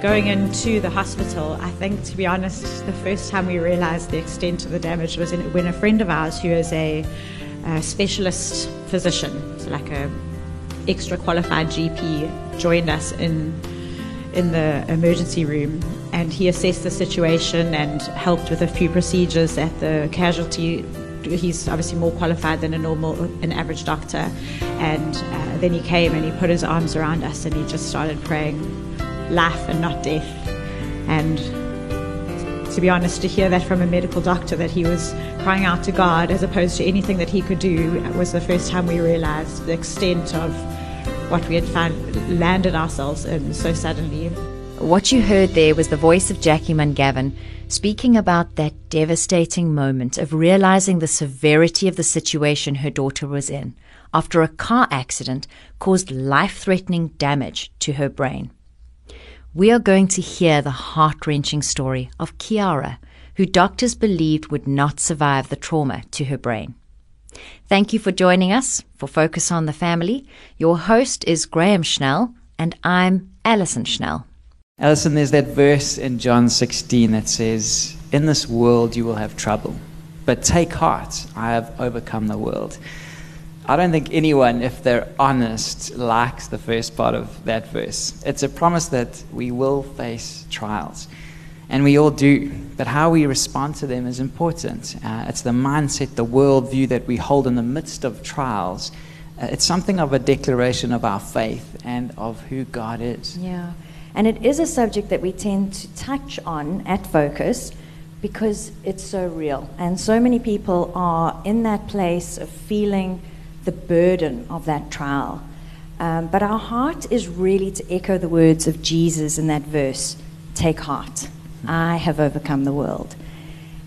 going into the hospital, I think, to be honest, the first time we realized the extent of the damage was in, when a friend of ours, who is a, a specialist physician, so like a extra qualified GP, joined us in in the emergency room, and he assessed the situation and helped with a few procedures at the casualty. He's obviously more qualified than a normal, an average doctor, and uh, then he came and he put his arms around us and he just started praying life and not death. And to be honest, to hear that from a medical doctor that he was crying out to God as opposed to anything that he could do was the first time we realized the extent of what we had found, landed ourselves in so suddenly. What you heard there was the voice of Jaci Mun-Gavin speaking about that devastating moment of realizing the severity of the situation her daughter was in after a car accident caused life threatening damage to her brain we are going to hear the heart wrenching story of Kiara, who doctors believed would not survive the trauma to her brain. Thank you for joining us for Focus on the Family. Your host is Graham Schnell, and I'm Alison Schnell. Alison, there's that verse in John 16 that says, In this world you will have trouble, but take heart, I have overcome the world. I don't think anyone, if they're honest, likes the first part of that verse. It's a promise that we will face trials, and we all do. But how we respond to them is important. Uh, it's the mindset, the worldview that we hold in the midst of trials. Uh, it's something of a declaration of our faith and of who God is. Yeah. And it is a subject that we tend to touch on at Focus because it's so real. And so many people are in that place of feeling the burden of that trial. Um, but our heart is really to echo the words of Jesus in that verse Take heart, I have overcome the world.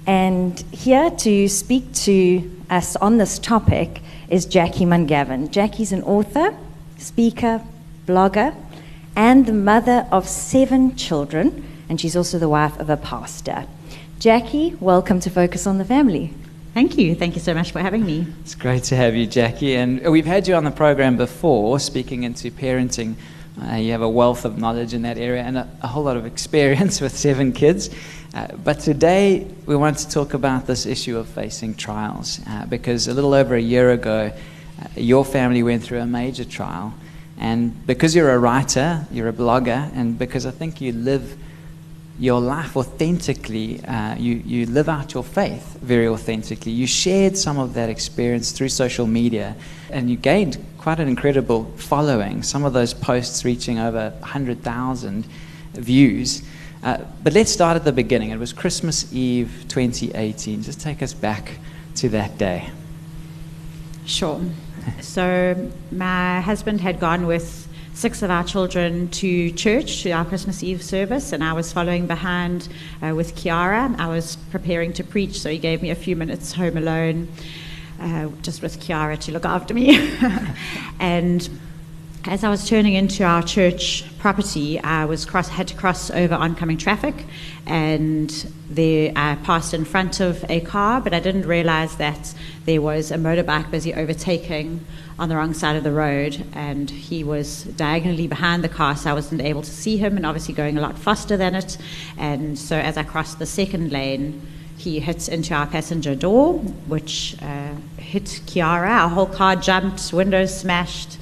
And here to speak to us on this topic is Jaci Mun-Gavin. Jaci's an author, speaker, blogger, and the mother of seven children, and she's also the wife of a pastor. Jaci, welcome to Focus on the Family. Thank you. Thank you so much for having me. It's great to have you, Jaci. And we've had you on the program before, speaking into parenting. Uh, you have a wealth of knowledge in that area and a, a whole lot of experience with seven kids. Uh, but today we want to talk about this issue of facing trials uh, because a little over a year ago, uh, your family went through a major trial. And because you're a writer, you're a blogger, and because I think you live your life authentically. Uh, you, you live out your faith very authentically. You shared some of that experience through social media, and you gained quite an incredible following. Some of those posts reaching over 100,000 views. Uh, but let's start at the beginning. It was Christmas Eve 2018. Just take us back to that day. Sure. So, my husband had gone with six of our children to church, to our Christmas Eve service, and I was following behind uh, with Kiara. I was preparing to preach, so he gave me a few minutes home alone, uh, just with Kiara to look after me. and as I was turning into our church property, I was cross, had to cross over oncoming traffic, and there I passed in front of a car, but I didn't realize that there was a motorbike busy overtaking on the wrong side of the road, and he was diagonally behind the car, so I wasn't able to see him, and obviously going a lot faster than it. And so as I crossed the second lane, he hits into our passenger door, which uh, hit Kiara. Our whole car jumped, windows smashed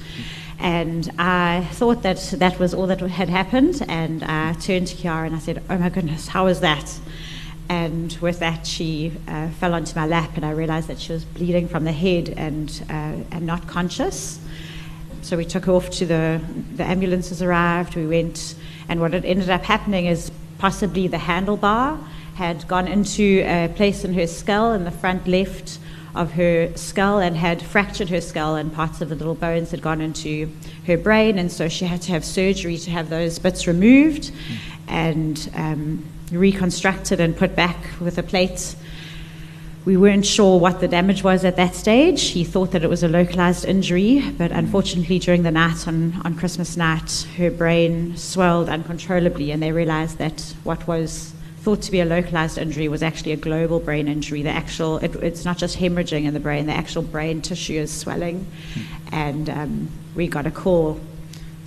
and I thought that that was all that had happened. And I turned to Kiara and I said, Oh my goodness, how was that? And with that, she uh, fell onto my lap, and I realized that she was bleeding from the head and, uh, and not conscious. So we took her off to the, the ambulances arrived. We went, and what had ended up happening is possibly the handlebar had gone into a place in her skull in the front left of her skull and had fractured her skull, and parts of the little bones had gone into her brain, and so she had to have surgery to have those bits removed and um, reconstructed and put back with a plate. We weren't sure what the damage was at that stage. He thought that it was a localized injury, but unfortunately, during the night on, on Christmas night, her brain swelled uncontrollably, and they realized that what was thought to be a localized injury was actually a global brain injury. The actual, it, it's not just hemorrhaging in the brain, the actual brain tissue is swelling. And um, we got a call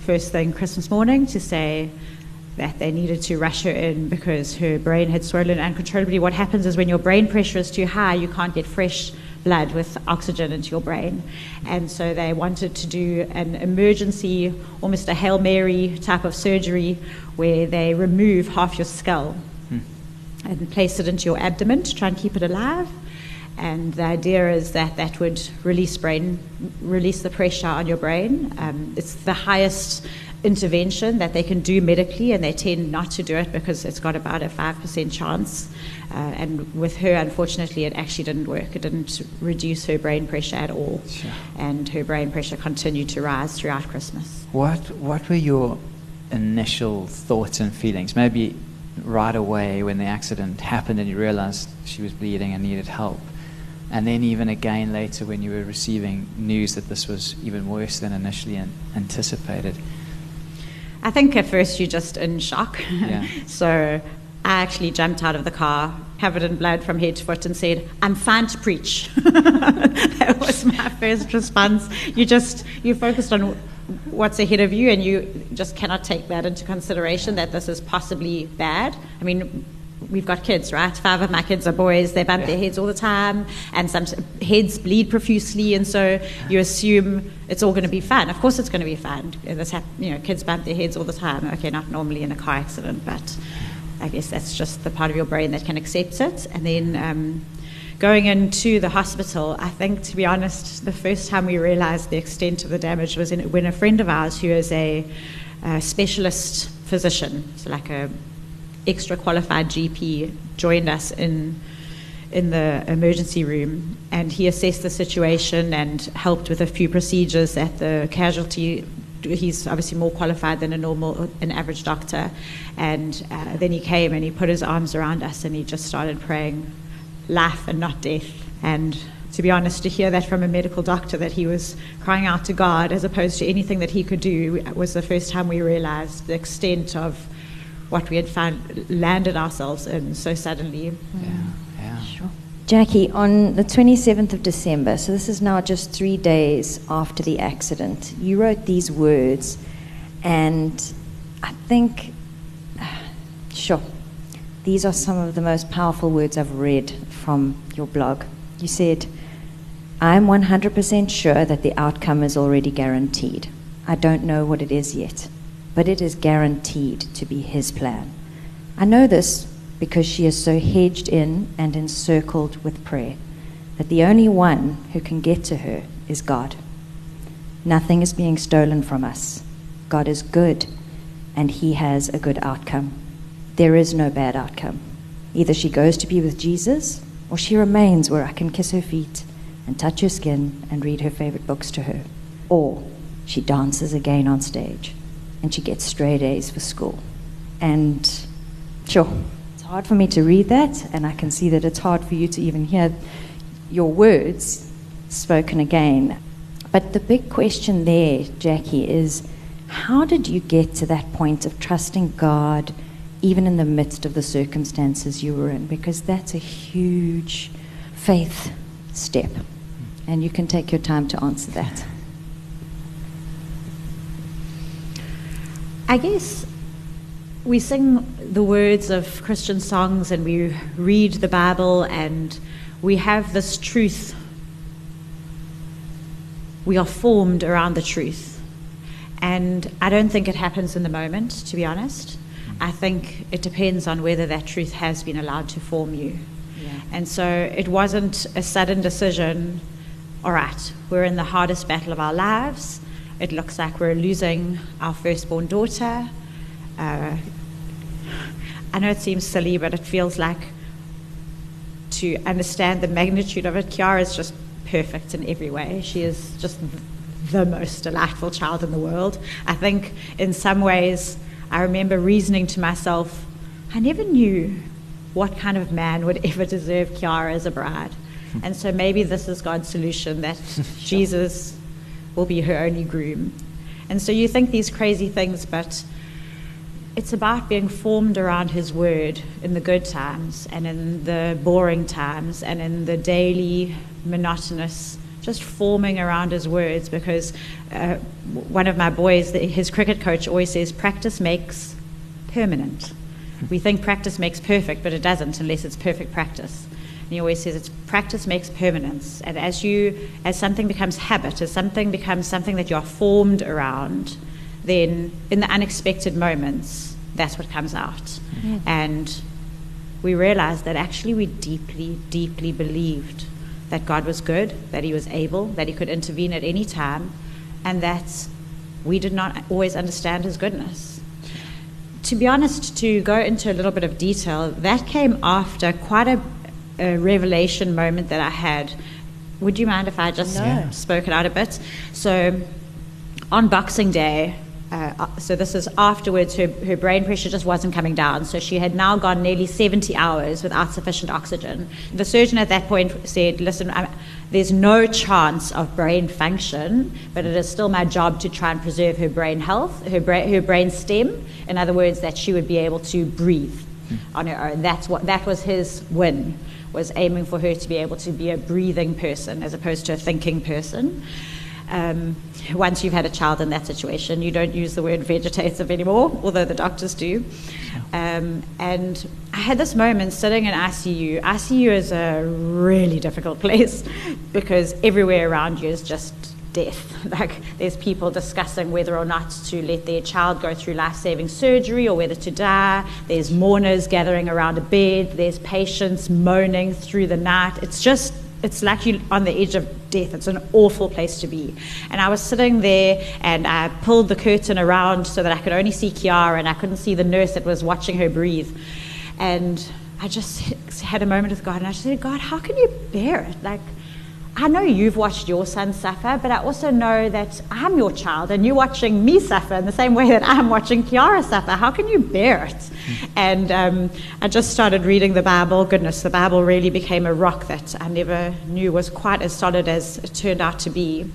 first thing Christmas morning to say that they needed to rush her in because her brain had swollen uncontrollably. What happens is when your brain pressure is too high, you can't get fresh blood with oxygen into your brain. And so they wanted to do an emergency, almost a Hail Mary type of surgery where they remove half your skull. And place it into your abdomen to try and keep it alive. And the idea is that that would release brain, release the pressure on your brain. Um, it's the highest intervention that they can do medically, and they tend not to do it because it's got about a 5% chance. Uh, and with her, unfortunately, it actually didn't work. It didn't reduce her brain pressure at all. Sure. And her brain pressure continued to rise throughout Christmas. What, what were your initial thoughts and feelings? Maybe right away when the accident happened and you realized she was bleeding and needed help. And then, even again later, when you were receiving news that this was even worse than initially anticipated. I think at first you're just in shock. Yeah. so I actually jumped out of the car, covered in blood from head to foot, and said, "I'm fine to preach." that was my first response. You just you focused on what's ahead of you, and you just cannot take that into consideration that this is possibly bad. I mean, we've got kids, right? Five of my kids are boys. They bump yeah. their heads all the time, and some heads bleed profusely, and so you assume it's all going to be fun. Of course, it's going to be fun. This hap- you know, kids bump their heads all the time. Okay, not normally in a car accident, but I guess that's just the part of your brain that can accept it. And then um, going into the hospital, I think, to be honest, the first time we realised the extent of the damage was in, when a friend of ours, who is a, a specialist physician, so like a extra qualified GP joined us in in the emergency room, and he assessed the situation and helped with a few procedures at the casualty. He's obviously more qualified than a normal, an average doctor, and uh, then he came and he put his arms around us and he just started praying, life and not death. And to be honest, to hear that from a medical doctor that he was crying out to God as opposed to anything that he could do was the first time we realized the extent of what we had found landed ourselves in so suddenly. Yeah, yeah. Sure. Jaci, on the 27th of December, so this is now just three days after the accident, you wrote these words, and I think, sure, these are some of the most powerful words I've read from your blog. You said, I'm 100% sure that the outcome is already guaranteed. I don't know what it is yet but it is guaranteed to be His plan. I know this because she is so hedged in and encircled with prayer that the only one who can get to her is God. Nothing is being stolen from us. God is good, and He has a good outcome. There is no bad outcome. Either she goes to be with Jesus, or she remains where I can kiss her feet and touch her skin and read her favorite books to her, or she dances again on stage and she gets straight A's for school. And sure, it's hard for me to read that, and I can see that it's hard for you to even hear your words spoken again. But the big question there, Jaci, is how did you get to that point of trusting God even in the midst of the circumstances you were in? Because that's a huge faith step. And you can take your time to answer that. I guess we sing the words of Christian songs and we read the Bible and we have this truth. We are formed around the truth. And I don't think it happens in the moment, to be honest. I think it depends on whether that truth has been allowed to form you. Yeah. And so it wasn't a sudden decision, all right, we're in the hardest battle of our lives it looks like we're losing our firstborn daughter. Uh, I know it seems silly, but it feels like to understand the magnitude of it, Kiara is just perfect in every way. She is just the most delightful child in the world. I think in some ways, I remember reasoning to myself, I never knew what kind of man would ever deserve Kiara as a bride. And so maybe this is God's solution that Jesus will be her only groom. And so you think these crazy things, but it's about being formed around His Word in the good times and in the boring times and in the daily monotonous, just forming around His words. Because uh, one of my boys, his cricket coach, always says, practice makes permanent. We think practice makes perfect, but it doesn't unless it's perfect practice. And he always says it's practice makes permanence. And as you as something becomes habit, as something becomes something that you're formed around, then in the unexpected moments, that's what comes out. And we realized that actually we deeply, deeply believed that God was good, that He was able, that He could intervene at any time, and that we did not always understand His goodness. To be honest, to go into a little bit of detail, that came after quite a, a revelation moment that I had. Would you mind if I just no. spoke it out a bit? So, on Boxing Day, uh, uh, so this is afterwards, her, her brain pressure just wasn't coming down. So she had now gone nearly 70 hours without sufficient oxygen. The surgeon at that point said, Listen, I'm, there's no chance of brain function, but it is still my job to try and preserve her brain health, her, bra- her brain stem. In other words, that she would be able to breathe on her own. That's what, that was his win, was aiming for her to be able to be a breathing person as opposed to a thinking person. Um, once you've had a child in that situation, you don't use the word vegetative anymore, although the doctors do. Um, and I had this moment sitting in ICU. ICU is a really difficult place because everywhere around you is just death. Like there's people discussing whether or not to let their child go through life-saving surgery or whether to die. There's mourners gathering around a bed. There's patients moaning through the night. It's just it's like you're on the edge of death. It's an awful place to be. And I was sitting there and I pulled the curtain around so that I could only see Kiara and I couldn't see the nurse that was watching her breathe. And I just had a moment with God and I said, God, how can you bear it? Like, I know you've watched your son suffer, but I also know that I'm your child and you're watching me suffer in the same way that I'm watching Kiara suffer. How can you bear it? Mm. And um, I just started reading the Bible. Goodness, the Bible really became a rock that I never knew was quite as solid as it turned out to be.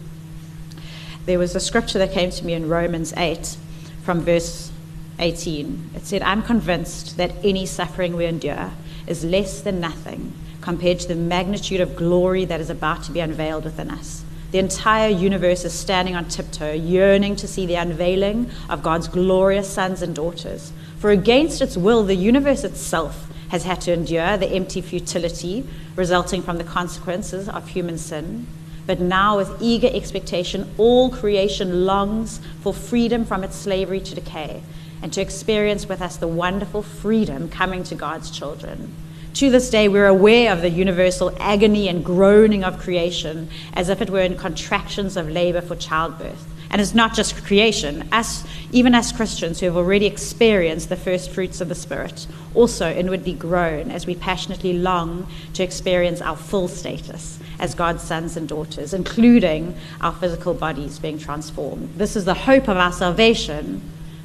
There was a scripture that came to me in Romans 8 from verse 18. It said, I'm convinced that any suffering we endure is less than nothing compared to the magnitude of glory that is about to be unveiled within us. The entire universe is standing on tiptoe, yearning to see the unveiling of God's glorious sons and daughters. For against its will, the universe itself has had to endure the empty futility resulting from the consequences of human sin. But now, with eager expectation, all creation longs for freedom from its slavery to decay and to experience with us the wonderful freedom coming to God's children. To this day, we're aware of the universal agony and groaning of creation as if it were in contractions of labor for childbirth. And it's not just creation. Us, even as Christians who have already experienced the first fruits of the Spirit, also inwardly groan as we passionately long to experience our full status as God's sons and daughters, including our physical bodies being transformed. This is the hope of our salvation,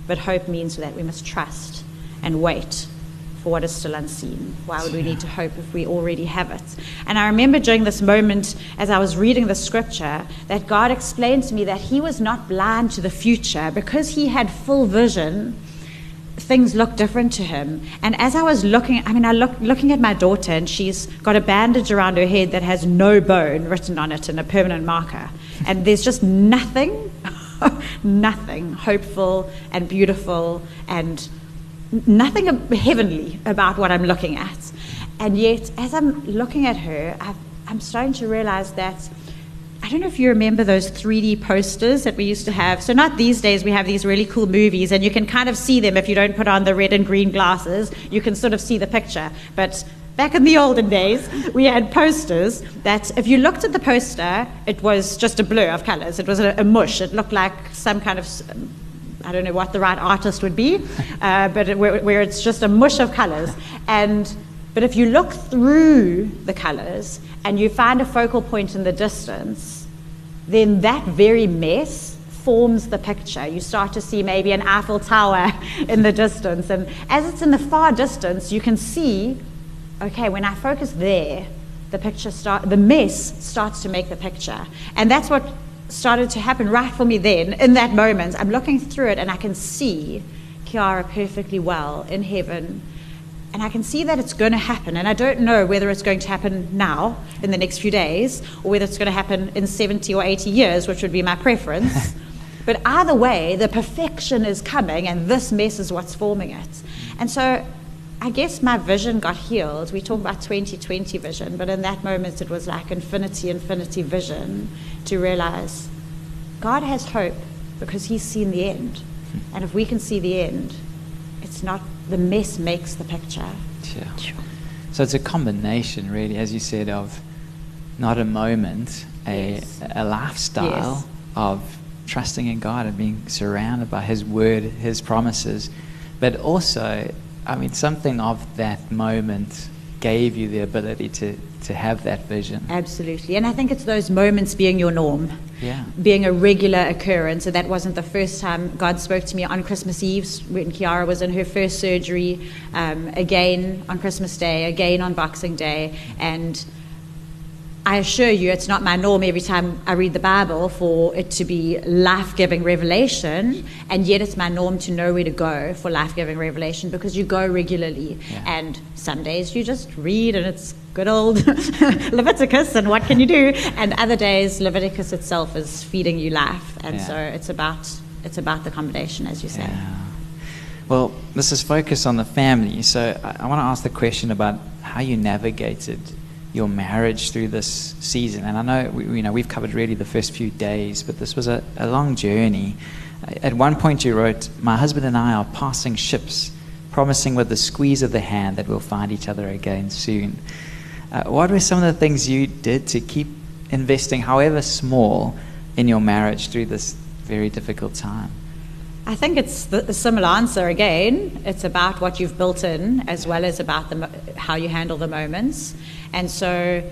but hope means that we must trust and wait for what is still unseen. Why would we need to hope if we already have it? And I remember during this moment, as I was reading the scripture, that God explained to me that He was not blind to the future because He had full vision. Things looked different to him. And as I was looking, I mean, I look looking at my daughter, and she's got a bandage around her head that has no bone written on it and a permanent marker. And there's just nothing, nothing hopeful and beautiful and nothing heavenly about what I'm looking at. And yet, as I'm looking at her, i am starting to realize that. I don't know if you remember those 3D posters that we used to have. So, not these days, we have these really cool movies, and you can kind of see them if you don't put on the red and green glasses. You can sort of see the picture. But back in the olden days, we had posters that if you looked at the poster, it was just a blur of colors. It was a, a mush. It looked like some kind of I don't know what the right artist would be, uh, but it, where, where, it's just a mush of colors. And, but if you look through the colors and you find a focal point in the distance, then that very mess forms the picture. You start to see maybe an Eiffel Tower in the distance. And as it's in the far distance, you can see, okay, when I focus there, the picture start, the mess starts to make the picture. And that's what started to happen right for me then, in that moment. I'm looking through it and I can see Kiara perfectly well in heaven. And I can see that it's going to happen. And I don't know whether it's going to happen now, in the next few days, or whether it's going to happen in 70 or 80 years, which would be my preference. But either way, the perfection is coming, and this mess is what's forming it. And so I guess my vision got healed. We talk about 2020 vision, but in that moment it was like infinity, infinity vision to realize God has hope because He's seen the end. And if we can see the end, it's not the mess makes the picture. Yeah. So it's a combination, really, as you said, of not a moment, a, Yes. a lifestyle Yes. of trusting in God and being surrounded by His Word, His promises, but also, I mean, something of that moment gave you the ability to, to have that vision. Absolutely. And I think it's those moments being your norm. Yeah. Being a regular occurrence. So that wasn't the first time God spoke to me on Christmas Eve when Kiara was in her first surgery, um, again on Christmas Day, again on Boxing Day. And I assure you, it's not my norm every time I read the Bible for it to be life giving revelation, and yet it's my norm to know where to go for life giving revelation because you go regularly. Yeah. And some days you just read and it's good old Leviticus, and what can you do? And other days, Leviticus itself is feeding you life. And Yeah. so it's about, it's about the combination, as you say. Yeah. Well, this is focused on the family, so I, I want to ask the question about how you navigated your marriage through this season. And I know we, you know we've covered really the first few days, but this was a, a long journey. At one point, you wrote, "My husband and I are passing ships, promising with the squeeze of the hand that we'll find each other again soon." Uh, what were some of the things you did to keep investing, however small, in your marriage through this very difficult time? I think it's the, the similar answer again. It's about what you've built in as well as about the, how you handle the moments. And so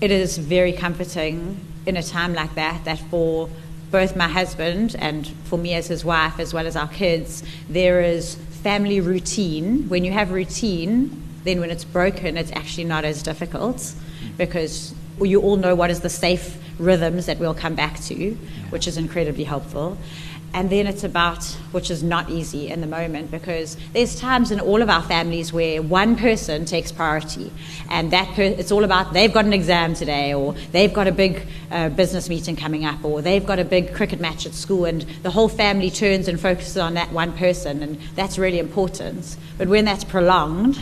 it is very comforting in a time like that, that for both my husband and for me as his wife, as well as our kids, there is family routine. When you have routine, then when it's broken, it's actually not as difficult mm. because you all know what is the safe rhythms that we'll come back to, which is incredibly helpful. And then it's about, which is not easy in the moment, because there's times in all of our families where one person takes priority, and that per- it's all about they've got an exam today, or they've got a big uh, business meeting coming up, or they've got a big cricket match at school, and the whole family turns and focuses on that one person, and that's really important. But when that's prolonged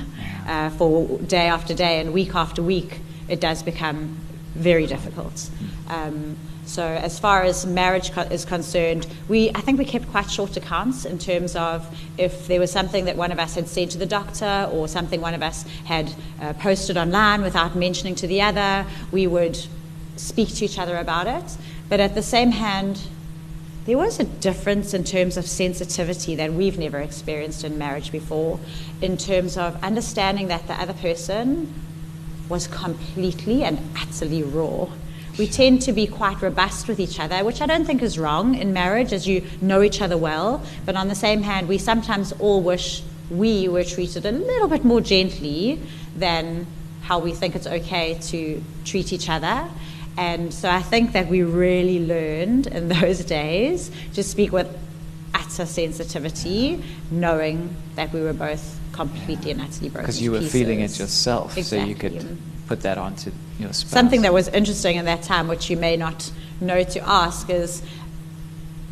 uh, for day after day and week after week, it does become very difficult. Um, so as far as marriage co- is concerned, we I think we kept quite short accounts in terms of if there was something that one of us had said to the doctor or something one of us had uh, posted online without mentioning to the other, we would speak to each other about it. But at the same hand, there was a difference in terms of sensitivity that we've never experienced in marriage before, in terms of understanding that the other person was completely and utterly raw. We tend to be quite robust with each other, which I don't think is wrong in marriage as you know each other well. But on the same hand, we sometimes all wish we were treated a little bit more gently than how we think it's okay to treat each other. And so I think that we really learned in those days to speak with utter sensitivity, knowing that we were both completely and utterly broken. Because you were feeling it pieces. yourself, so you Exactly. could put that onto your spouse. Something that was interesting in that time, which you may not know to ask, is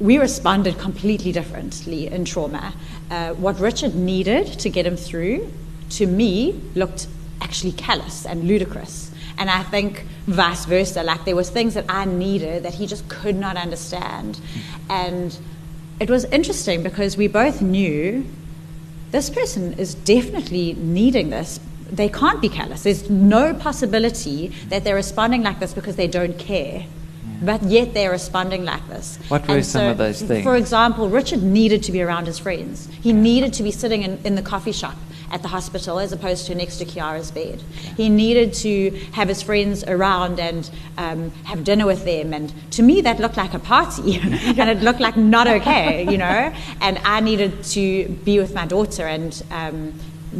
we responded completely differently in trauma. Uh, what Richard needed to get him through, to me, looked actually callous and ludicrous. And I think vice versa, like there was things that I needed that he just could not understand. And it was interesting because we both knew this person is definitely needing this. They can't be callous. There's no possibility that they're responding like this because they don't care. But yet they're responding like this. What were And some of those things? For example, Richard needed to be around his friends. He needed to be sitting in, in the coffee shop at the hospital as opposed to next to Kiara's bed. He needed to have his friends around and um, have dinner with them. And to me, that looked like a party. and it looked like not okay, you know? And I needed to be with my daughter and um,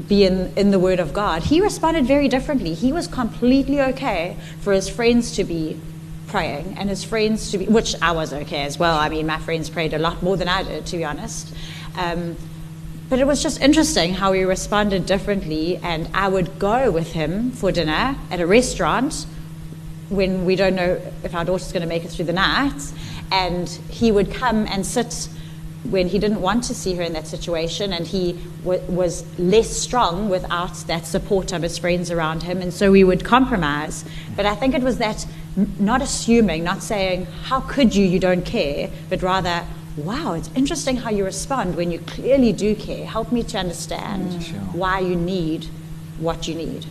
be in, in the Word of God. He responded very differently. He was completely okay for his friends to be praying and his friends to be, which I was okay as well. I mean, my friends prayed a lot more than I did, to be honest. Um, but it was just interesting how he responded differently. And I would go with him for dinner at a restaurant when we don't know if our daughter's going to make it through the night. And he would come and sit when he didn't want to see her in that situation, and he w- was less strong without that support of his friends around him, and so we would compromise. But I think it was that n- not assuming, not saying, How could you, you don't care, but rather, Wow, it's interesting how you respond when you clearly do care. Help me to understand Mm. Sure. why you need what you need.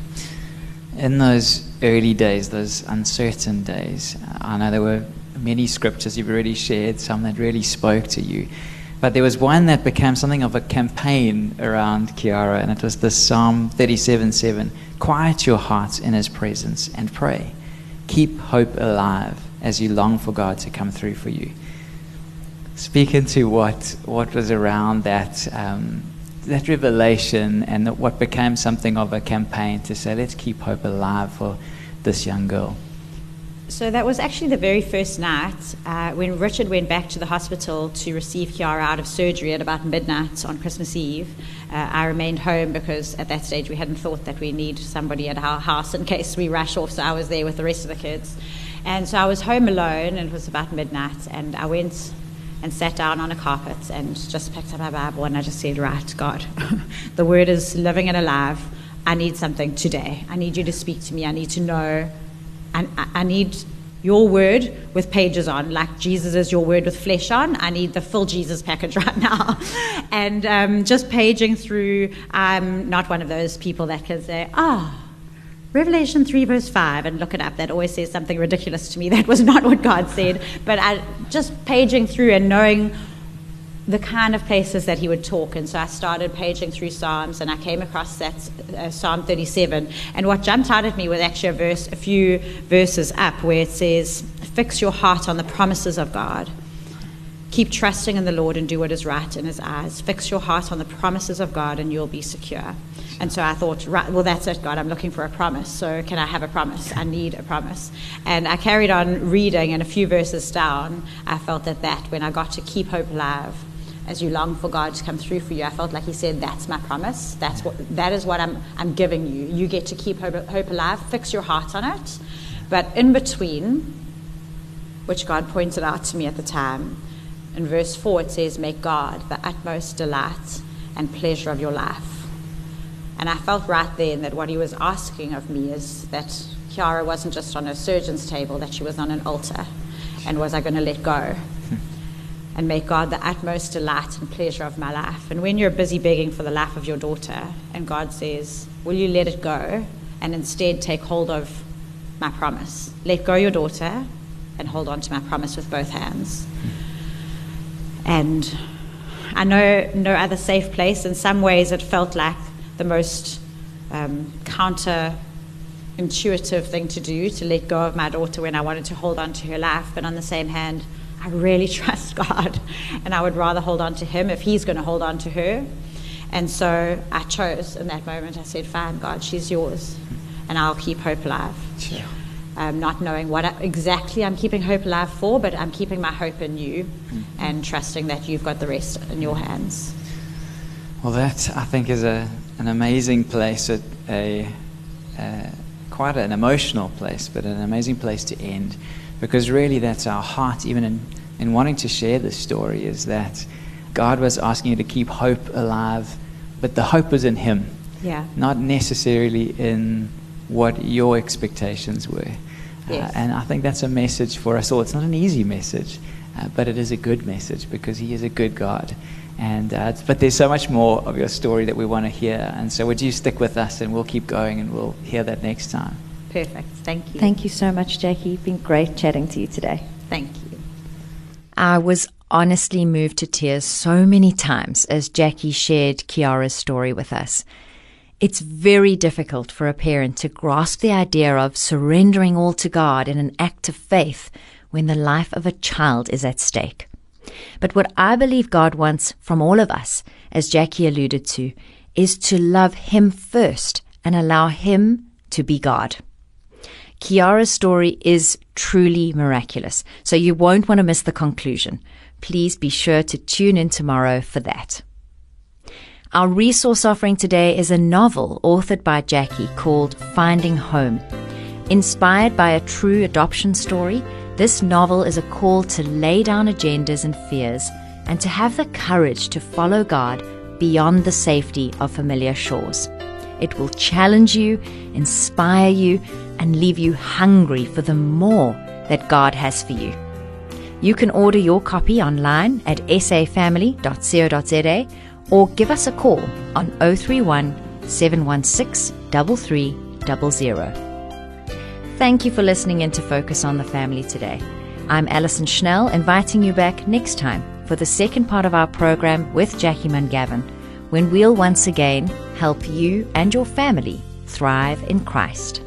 In those early days, those uncertain days, I know there were many scriptures you've already shared, some that really spoke to you. But there was one that became something of a campaign around Kiara, and it was this Psalm 37 7. Quiet your hearts in his presence and pray. Keep hope alive as you long for God to come through for you. Speak into what, what was around that, um, that revelation and what became something of a campaign to say, let's keep hope alive for this young girl. So that was actually the very first night uh, when Richard went back to the hospital to receive Kiara out of surgery at about midnight on Christmas Eve. Uh, I remained home because at that stage we hadn't thought that we need somebody at our house in case we rush off. So I was there with the rest of the kids, and so I was home alone. And it was about midnight, and I went and sat down on a carpet and just picked up my Bible and I just said, Right, God, the word is living and alive. I need something today. I need you to speak to me. I need to know. I, need your word with pages on, like Jesus is your word with flesh on. I need the full Jesus package right now. and um, just paging through, I'm not one of those people that can say, ah, Revelation 3, verse 5, and look it up. That always says something ridiculous to me. That was not what God said. But I, just paging through and knowing the kind of places that he would talk. And so I started paging through Psalms, and I came across that uh, Psalm 37. And what jumped out at me was actually a verse, a few verses up, where it says, "Fix your heart on the promises of God." Keep trusting in the Lord and do what is right in His eyes. Fix your heart on the promises of God and you'll be secure. And so I thought, right, well, that's it, God. I'm looking for a promise. So can I have a promise? I need a promise. And I carried on reading, and a few verses down, I felt that that when I got to keep hope alive, as you long for God to come through for you, I felt like He said, "That's my promise. That's what. That is what I'm. I'm giving you. You get to keep hope, hope alive. Fix your heart on it." But in between, which God pointed out to me at the time, in verse 4 it says, Make God the utmost delight and pleasure of your life. And I felt right then that what he was asking of me is that Kiara wasn't just on a surgeon's table, that she was on an altar. And was I going to let go and make God the utmost delight and pleasure of my life? And when you're busy begging for the life of your daughter, and God says, Will you let it go and instead take hold of my promise? Let go your daughter and hold on to my promise with both hands. And I know no other safe place. In some ways, it felt like the most um, counter intuitive thing to do to let go of my daughter when I wanted to hold on to her life. But on the same hand, I really trust God, and I would rather hold on to Him if He's going to hold on to her. And so I chose in that moment, I said, Fine, God, she's yours, and I'll keep hope alive. Sure. Um, not knowing what I, exactly I'm keeping hope alive for, but I'm keeping my hope in you Mm-hmm. and trusting that you've got the rest in your hands. Well, that I think is a, an amazing place, a, a, a quite an emotional place, but an amazing place to end, because really that's our heart, even in, in wanting to share this story, is that God was asking you to keep hope alive, but the hope was in Him, Yeah. not necessarily in what your expectations were. Yes. Uh, and I think that's a message for us all. It's not an easy message, uh, but it is a good message because He is a good God. And uh, but there's so much more of your story that we want to hear. And so would you stick with us, and we'll keep going, and we'll hear that next time. Perfect. Thank you. Thank you so much, Jaci. It's been great chatting to you today. Thank you. I was honestly moved to tears so many times as Jaci shared Kiara's story with us. It's very difficult for a parent to grasp the idea of surrendering all to God in an act of faith when the life of a child is at stake. But what I believe God wants from all of us, as Jaci alluded to, is to love Him first and allow Him to be God. Kiara's story is truly miraculous, so you won't want to miss the conclusion. Please be sure to tune in tomorrow for that. Our resource offering today is a novel authored by Jaci called Finding Home. Inspired by a true adoption story, This novel is a call to lay down agendas and fears and to have the courage to follow God beyond the safety of familiar shores. It will challenge you, inspire you, and leave you hungry for the more that God has for you. You can order your copy online at safamily.co.za or give us a call on 031 716 3300. Thank you for listening in to Focus on the Family today. I'm Alison Schnell, inviting you back next time for the second part of our program with Jaci Mun-Gavin, when we'll once again help you and your family thrive in Christ.